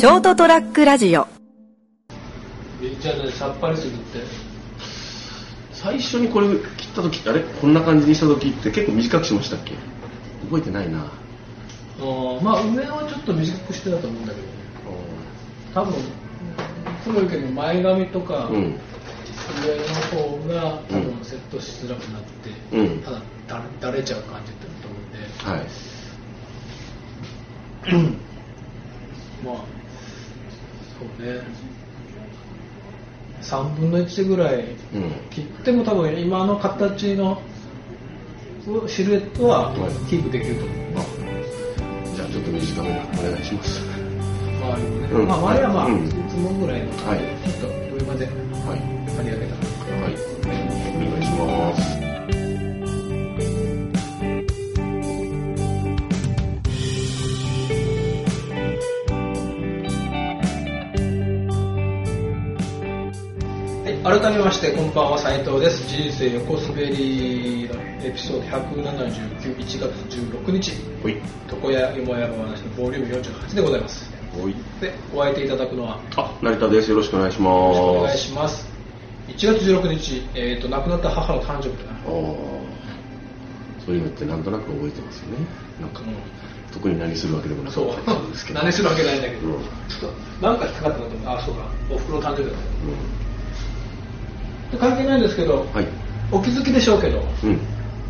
ショートトラックラジオ。めっちゃねさっぱりするって。最初にこれ切った時あれ？こんな感じにした時って結構短くしましたっけ？覚えてないな。あーまあ上はちょっと短くしてたと思うんだけどね。多分黒いけど前髪とか、うん。上の方が多分セットしづらくなって、うん。ただだだれちゃう感じってと思うんで。はい。まあそうね。3分の1ぐらい。うん。切っても多分今の形のシルエットははいキープできると思う、じゃあちょっと短めにお願いします。周りもね、うん。まあはまあ、うん。いつもぐらいの、はい。ちょっと上まではい。刈り上げた。はい。お願いします改めましてこんばんは斉藤です。人生横滑りのエピソード1791月16日床屋よもやま話のボリューム48でございます。でお相手いただくのは？あ成田です。よろしくお願いします。よろしくお願いします。1月16日、えー、と亡くなった母の誕生日だな、あー。そういうのってなんとなく覚えてますよね。なんか、う特に何するわけでもなくそう。ですけど。何するわけないんだけど、うん。ちょっとなんか引っかかったなと思って。あそうか。おふくろ誕生日だった。うで関係ないんですけど、んはい。お気づきでしょうけどうん。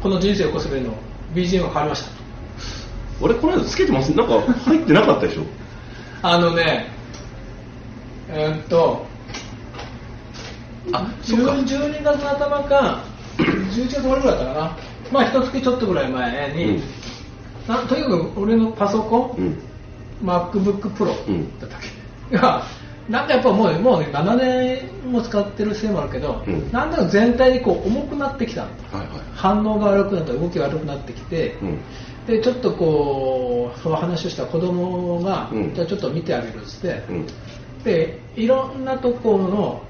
この人生横滑りの BGM が変わりました。俺この間つけてます。なんか入ってなかったでしょ。あのねえーっとあそっか。10 12月の頭か11月終わりぐらいだったかな。まあ一月ちょっとぐらい前に、うん。なとにかく俺のパソコン、うん。MacBookPro うん。だったっけ。がなんかやっぱもうもう、ね、7年も使ってるせいもあるけど、うん。なんだか全体にこう重くなってきた。はいはい。反応が悪くなった動きが悪くなってきて、うん。でちょっとこうその話をした子供が、うん。じゃあちょっと見てあげるっつって、うん。でいろんなところの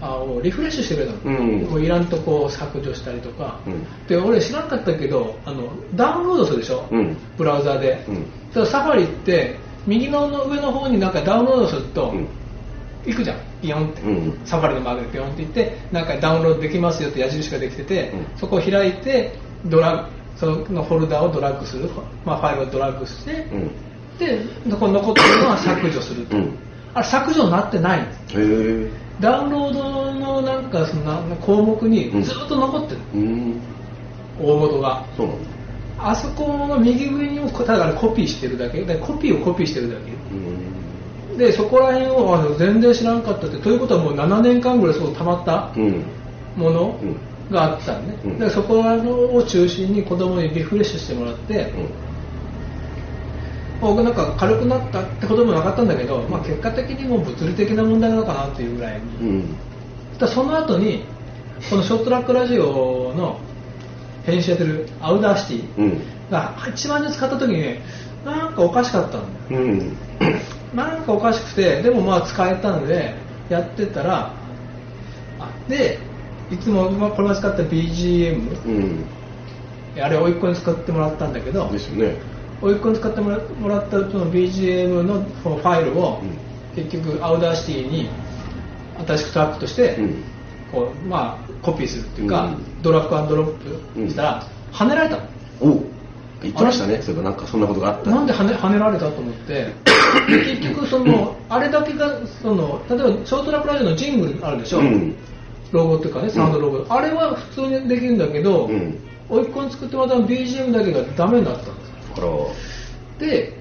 あをリフレッシュしてくれたの、うん。もういらんとこを削除したりとか、うん。で俺知らなかったけどあのダウンロードするでしょ、うん。ブラウザで、うん。サファリって右側の上の方になんかダウンロードすると、うん行くじゃん。ピヨンって、うんサファリのマークでピヨンって行ってなんかダウンロードできますよって矢印ができてて、うん。そこを開いてドラそのフォルダをドラッグする、まあ、ファイルをドラッグして、うん。でこの残ってるのは削除すると、うん。あれ削除になってないの。へえ。ダウンロードのなんかそのな項目にずっと残ってる、うん。大元が。そうなんだあそこの右上にもただコピーしてるだけ。でコピーをコピーしてるだけ。うんでそこら辺をあの全然知らんかったってということはもう7年間ぐらいそう溜まったうんものうん。があったのね、うん。でそこらのを中心に子供にリフレッシュしてもらって、僕なんか軽くなったってことも分かったんだけど、まあ、結果的にもう物理的な問題なのかなっていうぐらいに、うん。そしたらその後にこのショートラックラジオの編集やってる Audacity うん。が一番に使った時にねなんかおかしかったんだよ。うん なんかおかしくてでもまあ使えたのでやってたらあでいつもまあこれまで使った BGM うん。あれ甥っ子に使ってもらったんだけどですよね。甥っ子に使ってもらもらったその BGM のそのファイルをうん。結局 Audacity に新しくトラックとしてうん。こう、まあ、コピーするっていうか、うん。ドラッグアンドロップしたら跳ねられたの言ってましたね。そういえばなんかそんなことがあった。なんで跳ね跳ねられたと思って。結局そのあれだけがその例えばショートラックラジオのジングルあるでしょ、うん。ロゴっていうかねサウンドロゴ、あれは普通にできるんだけど、うん。甥っ子に作ってもらった BGM だけがダメになったんですで、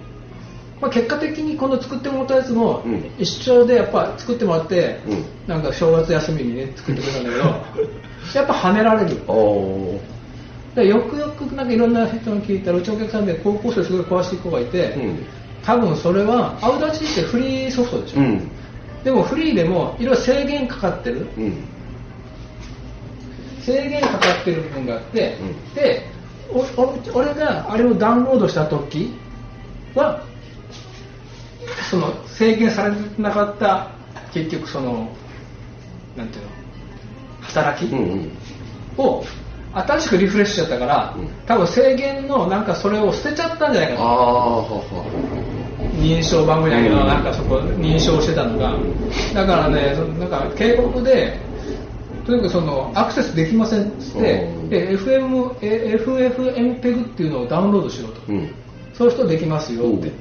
まあ、結果的にこの作ってもらったやつもうん。一緒でやっぱ作ってもらって、うん。なんか正月休みにね作ってくれたんだけど やっぱ跳ねられるでよくよくなんかいろんな人に聞いたらうちのお客さんで高校生すごい詳しい子がいて、うん。多分それは Audacity ってフリーソフトでしょ、うん。でもフリーでもいろいろ制限かかってる。うん。制限かかってる部分があって、うん。で俺があれをダウンロードした時はその制限されなかった結局そのなんていうの働きうんうん。を新しくリフレッシュしちゃったから、うん。多分制限のなんかそれを捨てちゃったんじゃないかああはは認証番組だけど、う。んなんかそこ認証してたのがだからねなんか警告でとにかくそのアクセスできませんっつって FFmpeg っていうのをダウンロードしろと。うん。そういう人できますよって。っ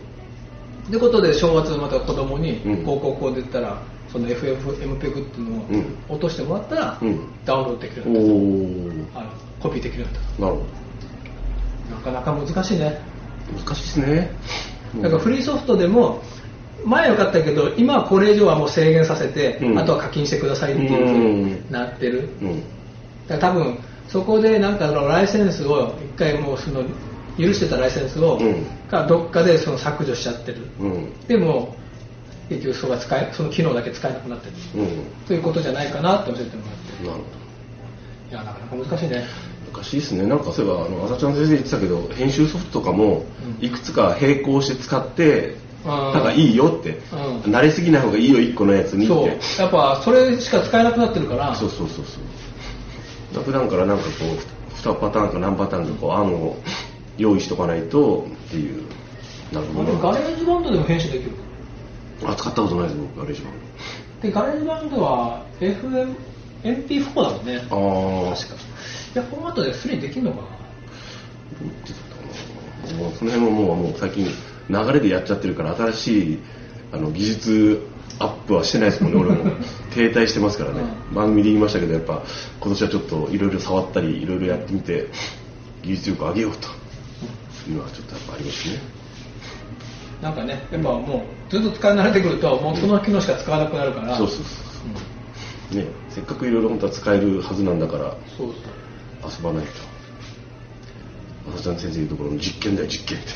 てことで正月また子供にうん。こうったらその FFmpeg っていうのをうん。落としてもらったらうん。ダウンロードできるよおうになったおあのコピーできるようになるほたなかなか難しいね。ど難しいですね。だからフリーソフトでも前は良かったけど今はこれ以上はもう制限させて、うん。あとは課金してくださいっていうふうになってる、うん。だから多分そこでなんかのライセンスを一回もうその許してたライセンスを、うん。がどっかでその削除しちゃってる。うん。でも結局そこが使えその機能だけ使えなくなってる。うん。ということじゃないかなって教えてもらって。なるほいやなかなか難しいねど難しいですね。なんかそういえばあの朝ちゃん先生言ってたけど編集ソフトとかもうん。いくつか並行して使ってうんなんかいいよって、うん。慣れすぎない方がいいよ1個のやつにそう。やっぱそれしか使えなくなってるから。そうそうそうそう。普段からなんかこう2パターンか何パターンかこう案を用意しとかないとっていうなるほあどガレージバンドでも編集できるあ使ったことないです僕ガレージバンでガレージバンドは FM MP4 だもんね。ドああ確か。いやフォーマットで3できるのかな。もうその辺ももうもう最近流れでやっちゃってるから新しいあの技術アップはしてないですもんね俺も。停滞してますからね、う番組で言いましたけどやっぱ今年はちょっといろいろ触ったりいろいろやってみて技術力上げようというのはちょっとやっぱありますね。なんかねやっぱもうずっと使い慣れてくるともうその機能しか使わなくなるから。そうそうそうそうねせっかくいろいろ本当は使えるはずなんだからそうそう。遊ばないと。朝ちゃん先生言うところの実験だよ実験って。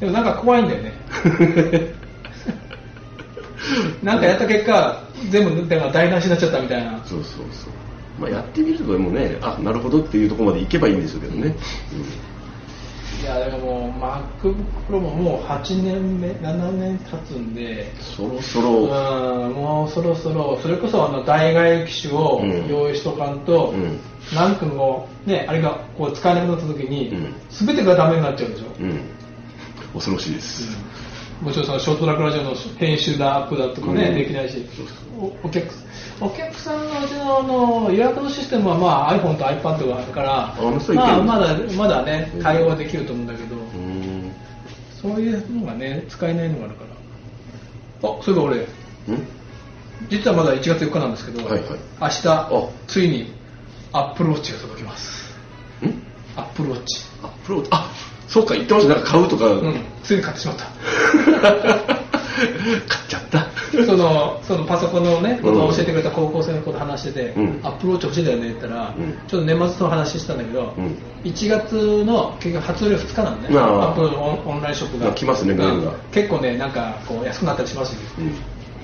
でもなんか怖いんだよね。なんかやった結果全部だから台無しになっちゃったみたいな。そうそうそう。まあやってみるとでもねあなるほどっていうところまでいけばいいんですけどね、いやだからもう MacBook Pro ももう8年目7年経つんで。そろそうんろもうそろそろそれこそあの代替機種をうん。用意しとかんと、うん。なんかもうねあれがこう使えなくなった時に、うん。全てがダメになっちゃうでしょ、うん。恐ろしいです、もちろんそのショートラックラジオの編集だアップだとかね、うん。できないし。おお客お客さんのうちのあの予約のシステムは、まあ、iPhone と iPad があるからあまあ、まだまだね対応はできると思うんだけど、うーん。そういうのがね使えないのがあるから。あそういえば俺うん？実はまだ1月4日なんですけど、はいはい。明日ついに Apple Watch が届きます。ん？Apple Watch あプロあそうか言ってましたなんか買うとか、うん。ついに買ってしまった。買っちゃった。そのそのパソコンのね、ことをうん教えてくれた高校生の子と話してて、うん。アップローチ欲しいんだよねって言ったら、うん。ちょっと年末の話してたんだけど、うん。1月の結局初売り2日なんで、ね、アップルのオンオンラインショップが。あ来ますね結構ね、なんかこう安くなったりしますよ。うん。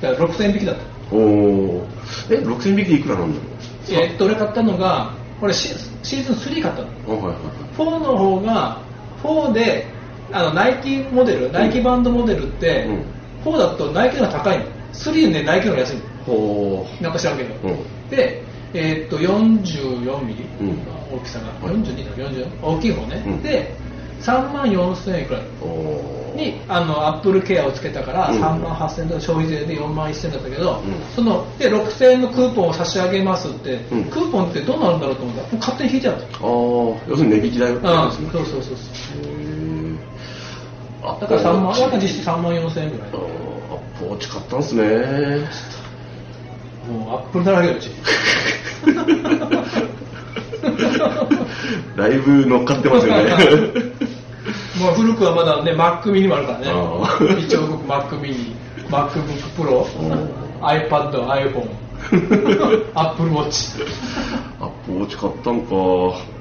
だから6000円引きだった。おおえ6000引きでいくらなんだろえーっと、俺買ったのが、俺シシーズン3買ったの。うあはいはい4の方が、4で、あのナイキモデル、ナイキバンドモデルって、4だとナイキの方が高いの。3ね、ナイキの方が安いの。ほなんか知らんけど。ううん。で、えーっと44ミリ、うん。大きさが、はい。42だ40大きい方ね、うん。で3万4000円いくらおー。にあのアップルケアをつけたからうん。3万8000円と消費税で4万1000円だったけど、うん。そので6000円のクーポンを差し上げますって、うん。クーポンってどうなるんだろうと思った？ら勝手に引いちゃうああ要するに値引きだよ。ねうんそうそうそうそう。だから3万あやっぱ実質3万4000円ぐらい。あポーチ買ったんすね。もうアップルだらけだうちだいぶ乗っかってますよね もう古くはまだね Mac mini もあるからね。一応僕 Mac mini MacBook Pro うん iPad iPhone Apple Watch あポー。チ。買ったんか。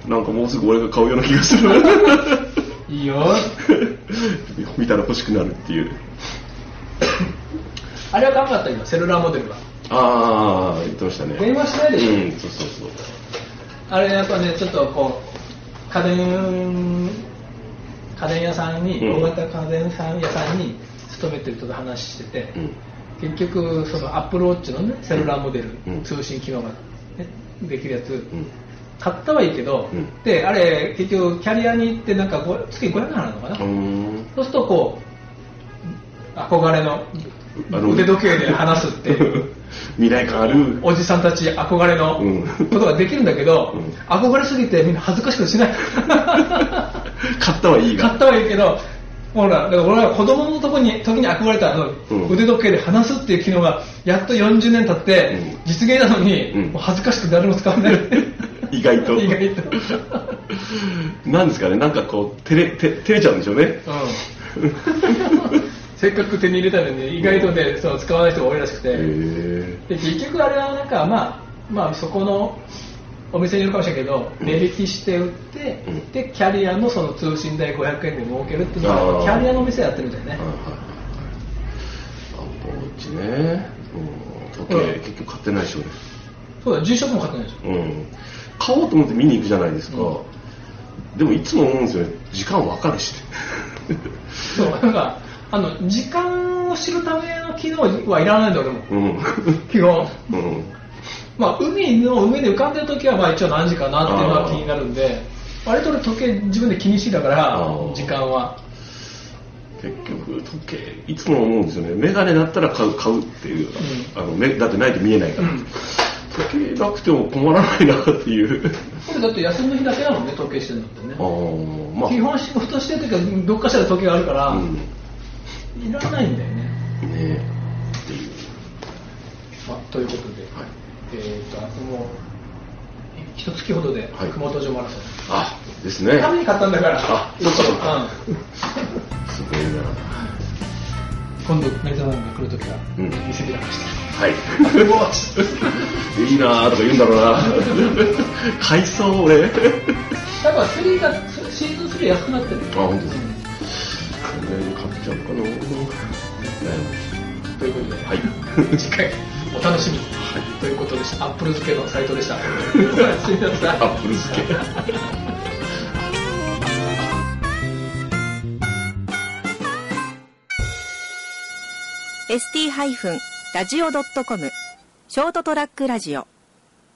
なんかもうすぐ俺が買うような気がする。いいよ。見たら欲しくなるっていう。あれは頑張った今セルラーモデルがああ言ってましたね。電話しないでしょ？うんそうそうそう。あれやっぱねちょっとこう家電家電屋さんに、うん。大型家電屋さんに勤めてる人と話してて、うん。結局そのアップルウォッチのねセルラーモデル、うん。通信機能が、ね、できるやつ、うん。買ったはいいけど、うん。であれ結局キャリアに行ってなんかご月500円払うのかな、そうするとこ憧れの腕時計で話すっていう 未来感ある。おじさんたち憧れのうん。ことができるんだけど、うん。憧れすぎてみんな恥ずかしくしない買ったはいいが。買ったはいいけどほらだから俺は子供のとこに時に憧れたあの、うん。腕時計で話すっていう機能がやっと40年経って、うん。実現なのに、うん。もう恥ずかしく誰も使わない。意外と。意外と、なんですかねなんかこう照れて照れちゃうんでしょうね。うん、せっかく手に入れたのに意外とねそう使わない人が多いらしくて、で結局あれはなんかまあまあそこのお店にいるかもしれないけどうん。値引きして売って、うん。でキャリアのその通信代500円で儲けるっていうのはキャリアのお店やってるみたいね。はいはい。はいあポーチね、うん、時計、うん。結局買ってないでしょそうだ住職も買ってないでしょ。うん。買おうと思って見に行くじゃないですか、うん。でもいつも思うんですよね。時間分かるし。そうなんかあの時間を知るための機能はいらないんだ俺も。うん。基本。うんまあ海の上で浮かんでる時はまあ一応何時かなっていうのは気になるんで割と俺時計自分で気にしだから時間は。結局時計いつも思うんですよね。眼鏡だったら買う買うっていう、あの目だってないと見えないから、うん。時計なくても困らないなっていう。これだって休みの日だけだもんね時計してるのってね。あーまあ。基本仕事してる時はどっかしら時計があるから、うん。いらないんだよね、ねまあ、ということで、はい。えっ、とあともう一月ほどではい。熊本城マラソン、あですね。ために買ったんだから。あそっかそっかうん。すごいな。今度成田さんが来るときはうん。店で話して、はい。いいなーとか言うんだろうな。買いそう俺。あやっぱ3がシーズン3安くなってる。本当ですか。買っちゃうかなということで、はい。次回お楽しみに、はい。ということでした。アップル付けのサイトでした。すみませんアップル付けー ST-radio.com ショートトラックラジオ